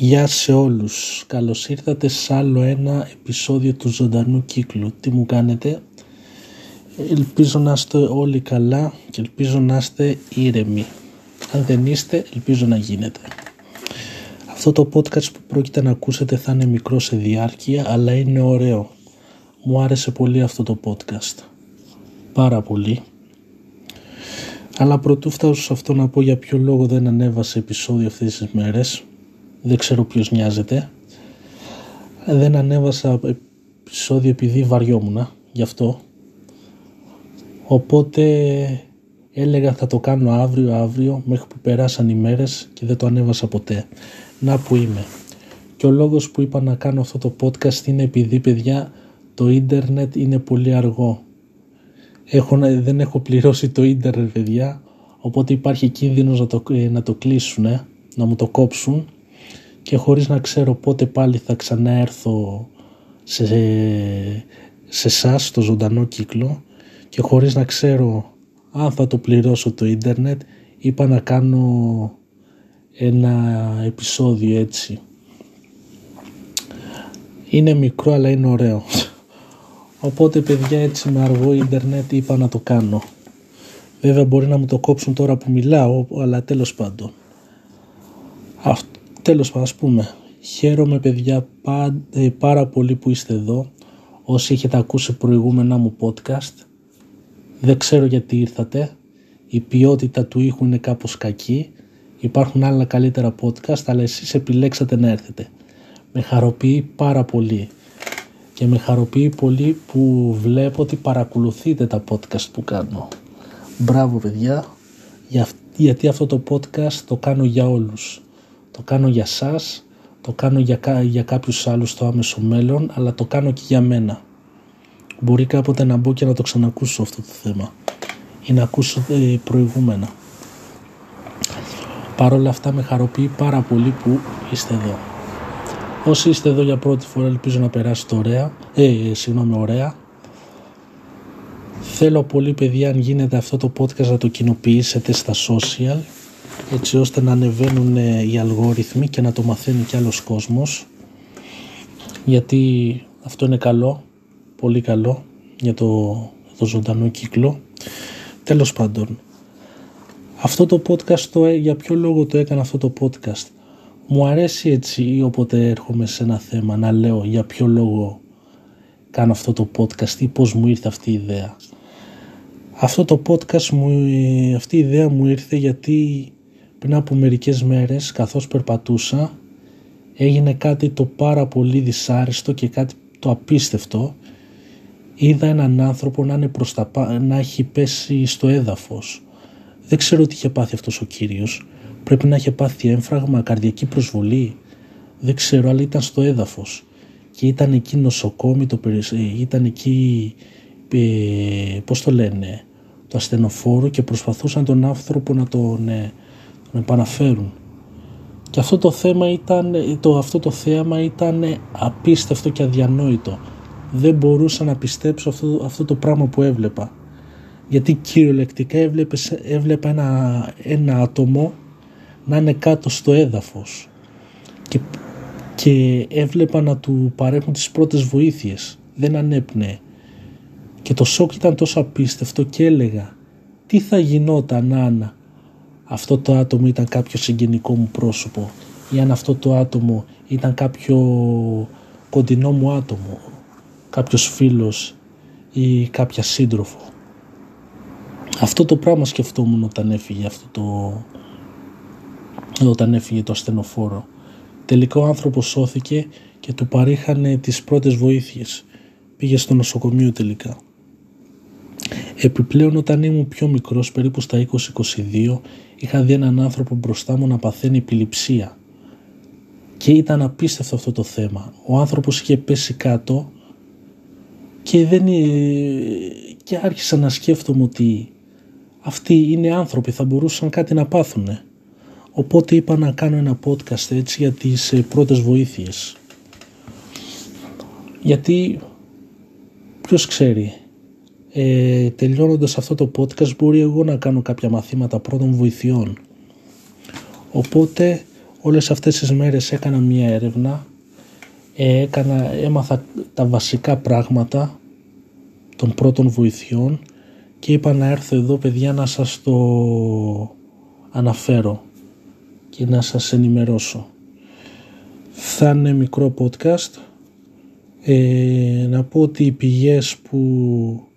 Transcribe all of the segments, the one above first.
Γεια σε όλους. Καλώς ήρθατε σε άλλο ένα επεισόδιο του ζωντανού κύκλου. Τι μου κάνετε; Ελπίζω να είστε όλοι καλά και ελπίζω να είστε ήρεμοι. Αν δεν είστε, ελπίζω να γίνετε. Αυτό το podcast που πρόκειται να ακούσετε θα είναι μικρό σε διάρκεια, αλλά είναι ωραίο. Μου άρεσε πολύ αυτό το podcast. Πάρα πολύ. Αλλά πρωτού φτάσω σε αυτό να πω για ποιο λόγο δεν ανέβασε επεισόδιο αυτές τις μέρες δεν ξέρω ποιος νοιάζεται. Δεν ανέβασα επεισόδιο επειδή βαριόμουν γι' αυτό. Οπότε έλεγα θα το κάνω αύριο, αύριο, μέχρι που περάσαν οι μέρες και δεν το ανέβασα ποτέ. Να που είμαι. Και ο λόγος που είπα να κάνω αυτό το podcast είναι επειδή παιδιά το ίντερνετ είναι πολύ αργό. Έχω, δεν έχω πληρώσει το ίντερνετ παιδιά, οπότε υπάρχει κίνδυνος να το, ε, να το κλείσουν, να μου το κόψουν και χωρίς να ξέρω πότε πάλι θα ξαναέρθω σε, σε εσάς στο ζωντανό κύκλο και χωρίς να ξέρω αν θα το πληρώσω το ίντερνετ είπα να κάνω ένα επεισόδιο έτσι. Είναι μικρό αλλά είναι ωραίο. Οπότε παιδιά έτσι με αργό ίντερνετ είπα να το κάνω. Βέβαια μπορεί να μου το κόψουν τώρα που μιλάω αλλά τέλος πάντων. Αυτό Τέλος ας πούμε, χαίρομαι παιδιά ε, πάρα πολύ που είστε εδώ. Όσοι έχετε ακούσει προηγούμενα μου podcast, δεν ξέρω γιατί ήρθατε. Η ποιότητα του ήχου είναι κάπως κακή. Υπάρχουν άλλα καλύτερα podcast, αλλά εσείς επιλέξατε να έρθετε. Με χαροποιεί πάρα πολύ. Και με χαροποιεί πολύ που βλέπω ότι παρακολουθείτε τα podcast που κάνω. Μπράβο παιδιά, γιατί αυτό το podcast το κάνω για όλους. Το κάνω για σας, το κάνω για, για κάποιους άλλους στο άμεσο μέλλον, αλλά το κάνω και για μένα. Μπορεί κάποτε να μπω και να το ξανακούσω αυτό το θέμα ή να ακούσω ε, προηγούμενα. Παρ' όλα αυτά με χαροποιεί πάρα πολύ που είστε εδώ. Όσοι είστε εδώ για πρώτη φορά ελπίζω να περάσετε ωραία, ε, συγγνώμη, ωραία. Θέλω πολύ παιδιά αν γίνεται αυτό το podcast να το κοινοποιήσετε στα social έτσι ώστε να ανεβαίνουν ε, οι αλγόριθμοι και να το μαθαίνει κι άλλος κόσμος γιατί αυτό είναι καλό, πολύ καλό για το, το ζωντανό κύκλο. Τέλος πάντων, αυτό το podcast, το, ε, για ποιο λόγο το έκανα αυτό το podcast. Μου αρέσει έτσι όποτε έρχομαι σε ένα θέμα να λέω για ποιο λόγο κάνω αυτό το podcast ή πώς μου ήρθε αυτή η ιδέα. Αυτό το podcast, μου, ε, αυτή η ιδέα μου ήρθε γιατί πριν από μερικές μέρες καθώς περπατούσα έγινε κάτι το πάρα πολύ δυσάρεστο και κάτι το απίστευτο. Είδα έναν άνθρωπο να, είναι προς τα, να έχει πέσει στο έδαφος. Δεν ξέρω τι είχε πάθει αυτός ο κύριος. Πρέπει να είχε πάθει έμφραγμα, καρδιακή προσβολή. Δεν ξέρω, αλλά ήταν στο έδαφος. Και ήταν εκεί νοσοκόμη, το, ε, ήταν εκεί, ε, πώς το λένε, το ασθενοφόρο και προσπαθούσαν τον άνθρωπο να τον... Ε, τον επαναφέρουν. Και αυτό το θέμα ήταν, το, αυτό το θέαμα ήταν απίστευτο και αδιανόητο. Δεν μπορούσα να πιστέψω αυτό, αυτό το πράγμα που έβλεπα. Γιατί κυριολεκτικά έβλεπες, έβλεπα ένα, ένα άτομο να είναι κάτω στο έδαφος και, και έβλεπα να του παρέχουν τις πρώτες βοήθειες. Δεν ανέπνεε. Και το σοκ ήταν τόσο απίστευτο και έλεγα τι θα γινόταν αν αυτό το άτομο ήταν κάποιο συγγενικό μου πρόσωπο ή αν αυτό το άτομο ήταν κάποιο κοντινό μου άτομο, κάποιος φίλος ή κάποια σύντροφο. Αυτό το πράγμα σκεφτόμουν όταν έφυγε αυτό το, όταν έφυγε το ασθενοφόρο. Τελικά ο άνθρωπος σώθηκε και του παρήχανε τις πρώτες βοήθειες. Πήγε στο νοσοκομείο τελικά. Επιπλέον όταν ήμουν πιο μικρός, περίπου στα 20-22, είχα δει έναν άνθρωπο μπροστά μου να παθαίνει επιληψία. Και ήταν απίστευτο αυτό το θέμα. Ο άνθρωπος είχε πέσει κάτω και, δεν, και άρχισα να σκέφτομαι ότι αυτοί είναι άνθρωποι, θα μπορούσαν κάτι να πάθουνε. Οπότε είπα να κάνω ένα podcast έτσι για τις ε, πρώτες βοήθειες. Γιατί ποιος ξέρει ε, τελειώνοντας αυτό το podcast μπορεί εγώ να κάνω κάποια μαθήματα πρώτων βοηθειών. Οπότε Όλες αυτές τις μέρες έκανα μία έρευνα, ε, έκανα, έμαθα τα βασικά πράγματα των πρώτων βοηθειών και είπα να έρθω εδώ παιδιά να σας το αναφέρω και να σας ενημερώσω. Θα είναι μικρό podcast. Ε, να πω ότι οι πηγές που,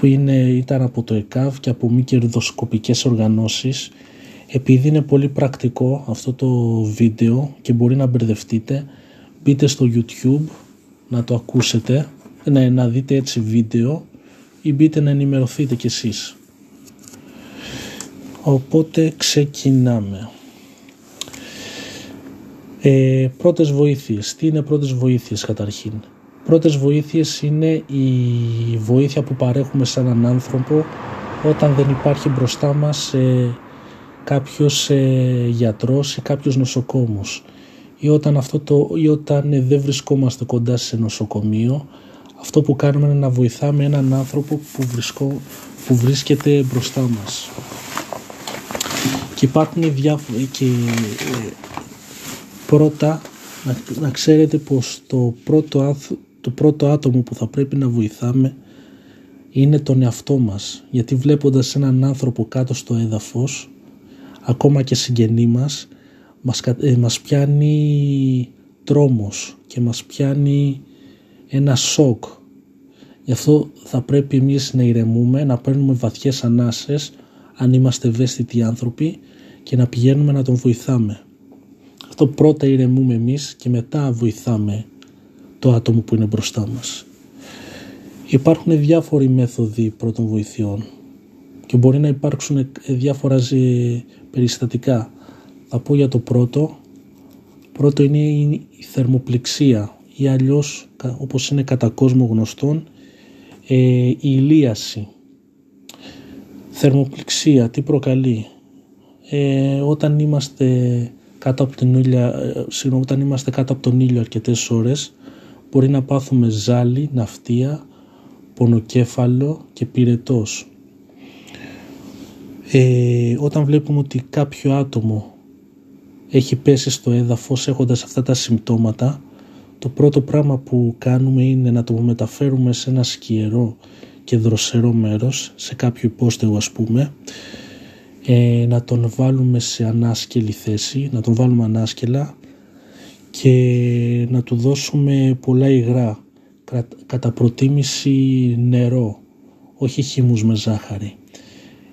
που είναι, ήταν από το ΕΚΑΒ και από μη κερδοσκοπικές οργανώσεις επειδή είναι πολύ πρακτικό αυτό το βίντεο και μπορεί να μπερδευτείτε μπείτε στο YouTube να το ακούσετε να, να δείτε έτσι βίντεο ή μπείτε να ενημερωθείτε κι εσείς. Οπότε ξεκινάμε. Ε, πρώτες βοήθειες. Τι είναι πρώτες βοήθειες καταρχήν; Πρώτες βοήθειες είναι η βοήθεια που παρέχουμε σε έναν άνθρωπο όταν δεν υπάρχει μπροστά μας ε, κάποιος ε, γιατρός ή κάποιος νοσοκόμος. Ή όταν, αυτό το, ή όταν ε, δεν βρισκόμαστε κοντά σε νοσοκομείο αυτό που κάνουμε είναι να βοηθάμε έναν άνθρωπο που, βρισκό, που βρίσκεται μπροστά μας. Και υπάρχουν διάφορα και ε, πρώτα να, να, ξέρετε πως το πρώτο, το πρώτο άτομο που θα πρέπει να βοηθάμε είναι τον εαυτό μας. Γιατί βλέποντας έναν άνθρωπο κάτω στο έδαφος ακόμα και συγγενή μας μας, ε, μας πιάνει τρόμος και μας πιάνει ένα σοκ. Γι' αυτό θα πρέπει εμείς να ηρεμούμε να παίρνουμε βαθιές ανάσες αν είμαστε ευαίσθητοι άνθρωποι και να πηγαίνουμε να τον βοηθάμε. Αυτό πρώτα ηρεμούμε εμείς και μετά βοηθάμε το άτομο που είναι μπροστά μας υπάρχουν διάφοροι μέθοδοι πρώτων βοηθειών και μπορεί να υπάρξουν διάφορα περιστατικά θα πω για το πρώτο. Πρώτο είναι η θερμοπληξία ή αλλιώς όπως είναι κατά κόσμο γνωστόν ε, η ηλίαση. Θερμοπληξία τι προκαλεί; Ε, όταν είμαστε κάτω από την ήλια, ε, όταν είμαστε κάτω από τον ήλιο αρκετές ώρες μπορεί να πάθουμε ζάλι, ναυτία, πονοκέφαλο και πυρετός. Ε, όταν βλέπουμε ότι κάποιο άτομο έχει πέσει στο έδαφος έχοντας αυτά τα συμπτώματα το πρώτο πράγμα που κάνουμε είναι να το μεταφέρουμε σε ένα σκιερό και δροσερό μέρος σε κάποιο υπόστεγο ας πούμε ε, να τον βάλουμε σε ανάσκελη θέση να τον βάλουμε ανάσκελα και να του δώσουμε πολλά υγρά κατά προτίμηση νερό όχι χυμούς με ζάχαρη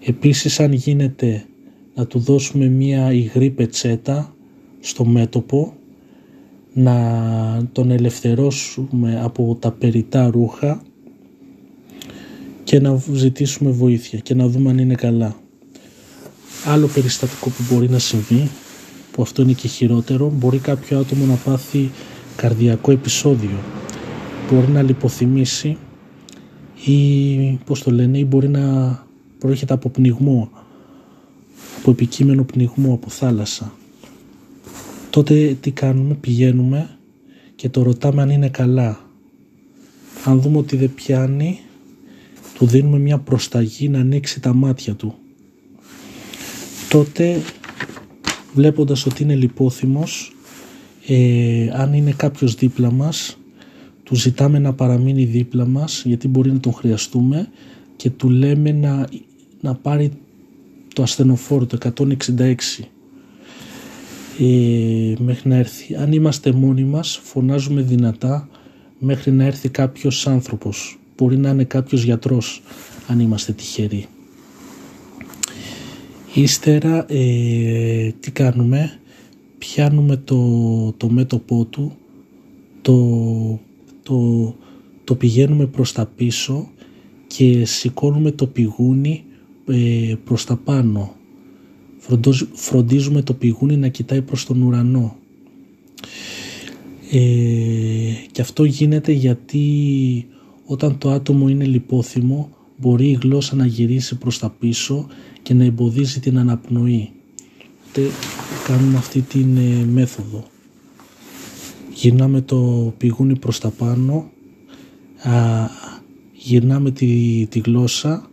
επίσης αν γίνεται να του δώσουμε μία υγρή πετσέτα στο μέτωπο να τον ελευθερώσουμε από τα περιτά ρούχα και να ζητήσουμε βοήθεια και να δούμε αν είναι καλά. Άλλο περιστατικό που μπορεί να συμβεί, που αυτό είναι και χειρότερο, μπορεί κάποιο άτομο να πάθει καρδιακό επεισόδιο. Μπορεί να λιποθυμήσει ή πώς το λένε, ή μπορεί να προέρχεται από πνιγμό από επικείμενο πνιγμό, από θάλασσα. Τότε τι κάνουμε, πηγαίνουμε και το ρωτάμε αν είναι καλά. Αν δούμε ότι δεν πιάνει, του δίνουμε μια προσταγή να ανοίξει τα μάτια του. Τότε βλέποντας ότι είναι λιπόθυμος, ε, αν είναι κάποιος δίπλα μας, του ζητάμε να παραμείνει δίπλα μας γιατί μπορεί να τον χρειαστούμε και του λέμε να, να πάρει το ασθενοφόρο το 166 ε, μέχρι να έρθει. Αν είμαστε μόνοι μας φωνάζουμε δυνατά μέχρι να έρθει κάποιος άνθρωπος. Μπορεί να είναι κάποιος γιατρός αν είμαστε τυχεροί. Ύστερα ε, τι κάνουμε, πιάνουμε το, το μέτωπό του, το, το, το πηγαίνουμε προς τα πίσω και σηκώνουμε το πηγούνι ε, προς τα πάνω. Φροντίζουμε το πηγούνι να κοιτάει προς τον ουρανό. Ε, και αυτό γίνεται γιατί όταν το άτομο είναι λιπόθυμο μπορεί η γλώσσα να γυρίσει προς τα πίσω και να εμποδίζει την αναπνοή. Οπότε κάνουμε αυτή την ε, μέθοδο. Γυρνάμε το πηγούνι προς τα πάνω, α, γυρνάμε τη, τη γλώσσα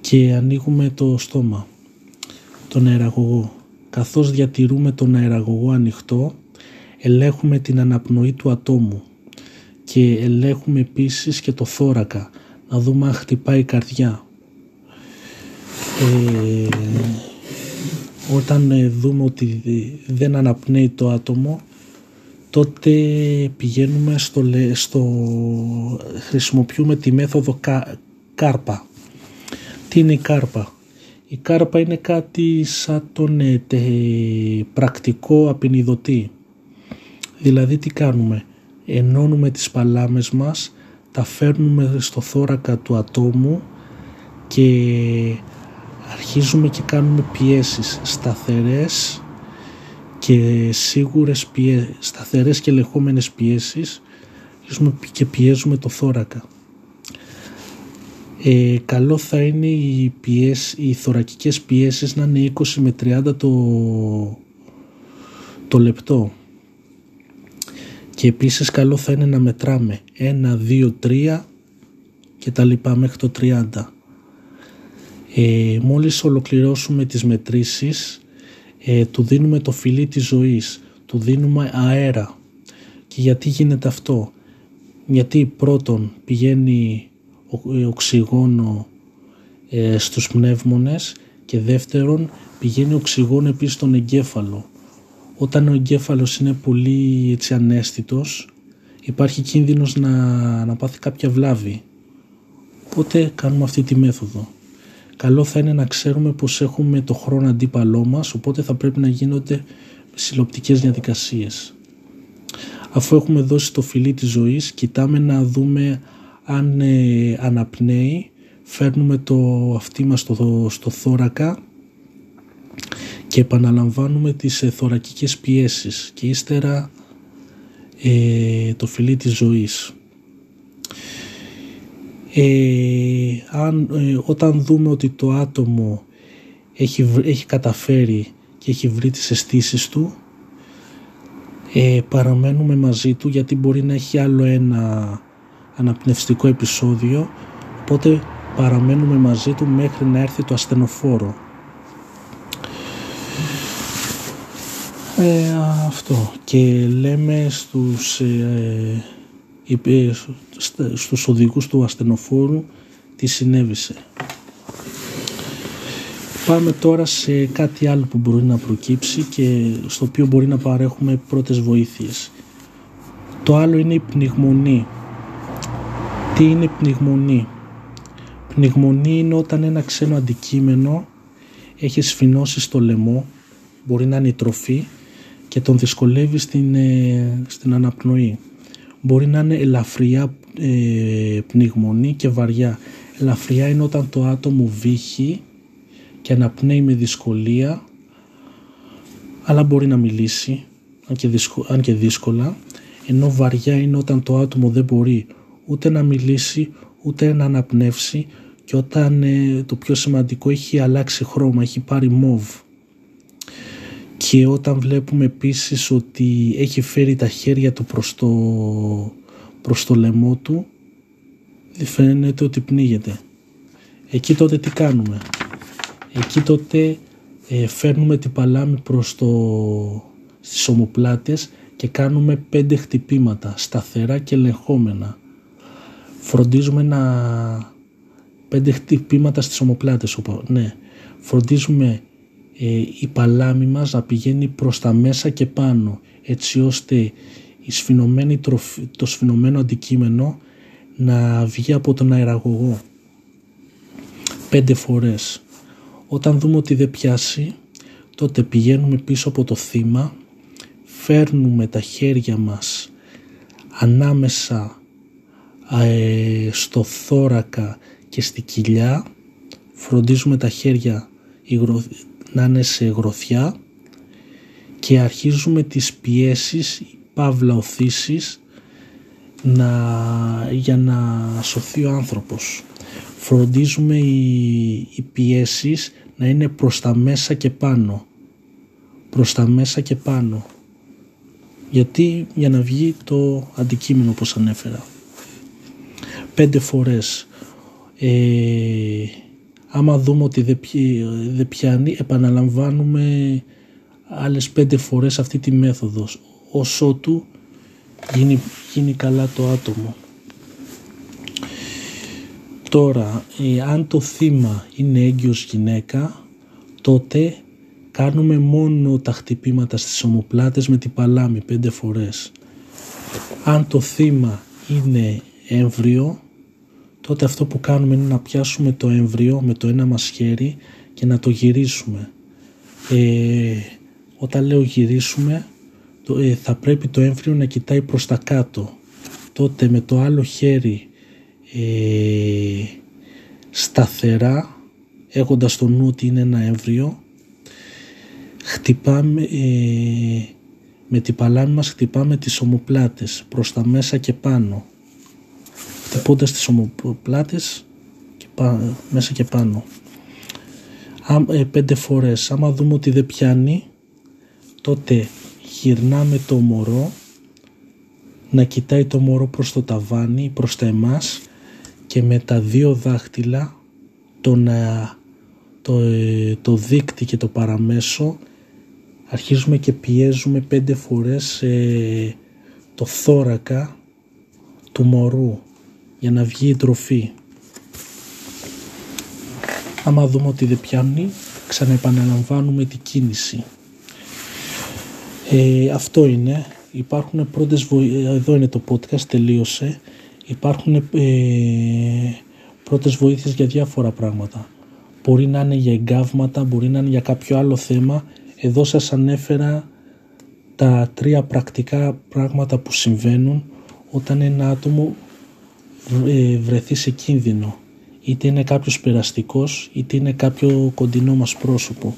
και ανοίγουμε το στόμα, τον αεραγωγό. καθώς διατηρούμε τον αεραγωγό ανοιχτό ελέγχουμε την αναπνοή του ατόμου και ελέγχουμε επίσης και το θώρακα να δούμε αν χτυπάει η καρδιά. Ε, όταν ε, δούμε ότι δεν αναπνέει το άτομο τότε πηγαίνουμε στο, στο χρησιμοποιούμε τη μέθοδο κάρπα. Τι είναι η κάρπα; Η κάρπα είναι κάτι σαν τον ε, πρακτικό απεινιδωτή. Δηλαδή τι κάνουμε; Ενώνουμε τις παλάμες μας, τα φέρνουμε στο θώρακα του ατόμου και αρχίζουμε και κάνουμε πιέσεις σταθερές και σίγουρες πιέσεις, σταθερές και λεχόμενες πιέσεις και πιέζουμε το θώρακα. Ε, καλό θα είναι οι, πιέσεις, οι θωρακικές πιέσεις να είναι 20 με 30 το, το λεπτό. Και επίσης καλό θα είναι να μετράμε 1, 2, 3 και τα λοιπά μέχρι το 30. Ε, μόλις ολοκληρώσουμε τις μετρήσεις ε, του δίνουμε το φιλί της ζωής, του δίνουμε αέρα. Και γιατί γίνεται αυτό; Γιατί πρώτον πηγαίνει ε, οξυγόνο ε, στους πνεύμονες και δεύτερον πηγαίνει οξυγόνο επίσης στον εγκέφαλο. Όταν ο εγκέφαλος είναι πολύ έτσι ανέστητος υπάρχει κίνδυνος να, να πάθει κάποια βλάβη. Οπότε κάνουμε αυτή τη μέθοδο. Καλό θα είναι να ξέρουμε πως έχουμε το χρόνο αντίπαλό μας οπότε θα πρέπει να γίνονται συλλοπτικές διαδικασίες. Αφού έχουμε δώσει το φιλί της ζωής κοιτάμε να δούμε αν ε, αναπνέει φέρνουμε το αυτί μας στο, στο θώρακα και επαναλαμβάνουμε τις ε, θωρακικές πιέσεις και ύστερα ε, το φιλί της ζωής. Ε, αν, ε, όταν δούμε ότι το άτομο έχει, έχει καταφέρει και έχει βρει τις αισθήσεις του ε, παραμένουμε μαζί του γιατί μπορεί να έχει άλλο ένα αναπνευστικό επεισόδιο οπότε παραμένουμε μαζί του μέχρι να έρθει το ασθενοφόρο ε, αυτό και λέμε στους ε, ε, στους οδηγούς του ασθενοφόρου τι συνέβησε Πάμε τώρα σε κάτι άλλο που μπορεί να προκύψει και στο οποίο μπορεί να παρέχουμε πρώτες βοήθειες. Το άλλο είναι η πνιγμονή. Τι είναι πνιγμονή; Πνιγμονή είναι όταν ένα ξένο αντικείμενο έχει σφινώσει στο λαιμό, μπορεί να είναι η τροφή και τον δυσκολεύει στην, ε, στην αναπνοή. Μπορεί να είναι ελαφριά ε, πνιγμονή και βαριά. Ελαφριά είναι όταν το άτομο βύχει και αναπνέει με δυσκολία αλλά μπορεί να μιλήσει αν και, δύσκολα ενώ βαριά είναι όταν το άτομο δεν μπορεί ούτε να μιλήσει ούτε να αναπνεύσει και όταν ε, το πιο σημαντικό έχει αλλάξει χρώμα, έχει πάρει μοβ και όταν βλέπουμε επίσης ότι έχει φέρει τα χέρια του προς το, προς το λαιμό του φαίνεται ότι πνίγεται. Εκεί τότε τι κάνουμε; Εκεί τότε ε, φέρνουμε την παλάμη προς το, στις ομοπλάτες και κάνουμε πέντε χτυπήματα σταθερά και ελεγχόμενα. Φροντίζουμε να... πέντε χτυπήματα στις ομοπλάτες, ναι. Φροντίζουμε ε, η παλάμη μας να πηγαίνει προς τα μέσα και πάνω έτσι ώστε η σφινωμένη το σφινωμένο αντικείμενο να βγει από τον αεραγωγό πέντε φορές. Όταν δούμε ότι δεν πιάσει τότε πηγαίνουμε πίσω από το θύμα φέρνουμε τα χέρια μας ανάμεσα ε, στο θώρακα και στη κοιλιά φροντίζουμε τα χέρια να είναι σε γροθιά και αρχίζουμε τις πιέσεις παύλα οθήσεις να, για να σωθεί ο άνθρωπος. Φροντίζουμε οι, οι πιέσεις να είναι προς τα μέσα και πάνω. Προς τα μέσα και πάνω. Γιατί για να βγει το αντικείμενο όπως ανέφερα. Πέντε φορές. Ε, άμα δούμε ότι δεν, πιάνει επαναλαμβάνουμε άλλες πέντε φορές αυτή τη μέθοδος όσο του γίνει, γίνει καλά το άτομο. Τώρα, ε, αν το θύμα είναι έγκυος γυναίκα, τότε κάνουμε μόνο τα χτυπήματα στις ομοπλάτες με την παλάμη πέντε φορές. Αν το θύμα είναι έμβριο, τότε αυτό που κάνουμε είναι να πιάσουμε το έμβριο με το ένα μας χέρι και να το γυρίσουμε. Ε, όταν λέω γυρίσουμε, το, ε, θα πρέπει το έμβριο να κοιτάει προς τα κάτω. Τότε με το άλλο χέρι ε, σταθερά, έχοντας το νου ότι είναι ένα έμβριο, χτυπάμε, ε, με την παλάμη μας χτυπάμε τις ομοπλάτες προς τα μέσα και πάνω. Χτυπώντας τις ομοπλάτες και μέσα και πάνω. Ε, πέντε φορές. Άμα δούμε ότι δεν πιάνει, τότε γυρνάμε το μωρό να κοιτάει το μωρό προς το ταβάνι, προς τα εμάς και με τα δύο δάχτυλα το, το, ε, το δίκτυ και το παραμέσο αρχίζουμε και πιέζουμε πέντε φορές ε, το θώρακα του μωρού για να βγει η τροφή. Άμα δούμε ότι δεν πιάνει, ξαναεπαναλαμβάνουμε την κίνηση. Ε, αυτό είναι. Υπάρχουν πρώτες βοήθειες, εδώ είναι το podcast, τελείωσε. Υπάρχουν ε, πρώτες βοήθειες για διάφορα πράγματα. Μπορεί να είναι για εγκάβματα, μπορεί να είναι για κάποιο άλλο θέμα. Εδώ σας ανέφερα τα τρία πρακτικά πράγματα που συμβαίνουν όταν ένα άτομο ε, βρεθεί σε κίνδυνο. Είτε είναι κάποιος περαστικός, είτε είναι κάποιο κοντινό μας πρόσωπο.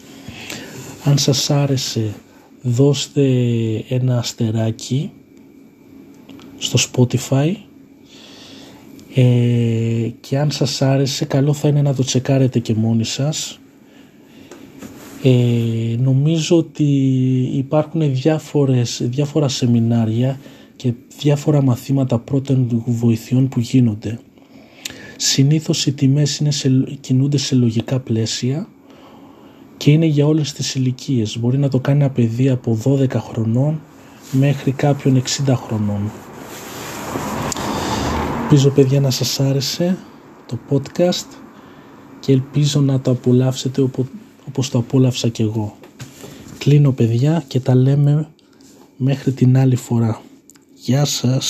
Αν σας άρεσε δώστε ένα αστεράκι στο Spotify ε, και αν σας άρεσε καλό θα είναι να το τσεκάρετε και μόνοι σας ε, νομίζω ότι υπάρχουν διάφορες, διάφορα σεμινάρια και διάφορα μαθήματα πρώτων βοηθειών που γίνονται. Συνήθως οι τιμές είναι σε, κινούνται σε λογικά πλαίσια και είναι για όλες τις ηλικίες. Μπορεί να το κάνει ένα παιδί από 12 χρονών μέχρι κάποιον 60 χρονών. Ελπίζω παιδιά να σας άρεσε το podcast και ελπίζω να το απολαύσετε όπως το απόλαυσα και εγώ. Κλείνω παιδιά και τα λέμε μέχρι την άλλη φορά. Γεια σας.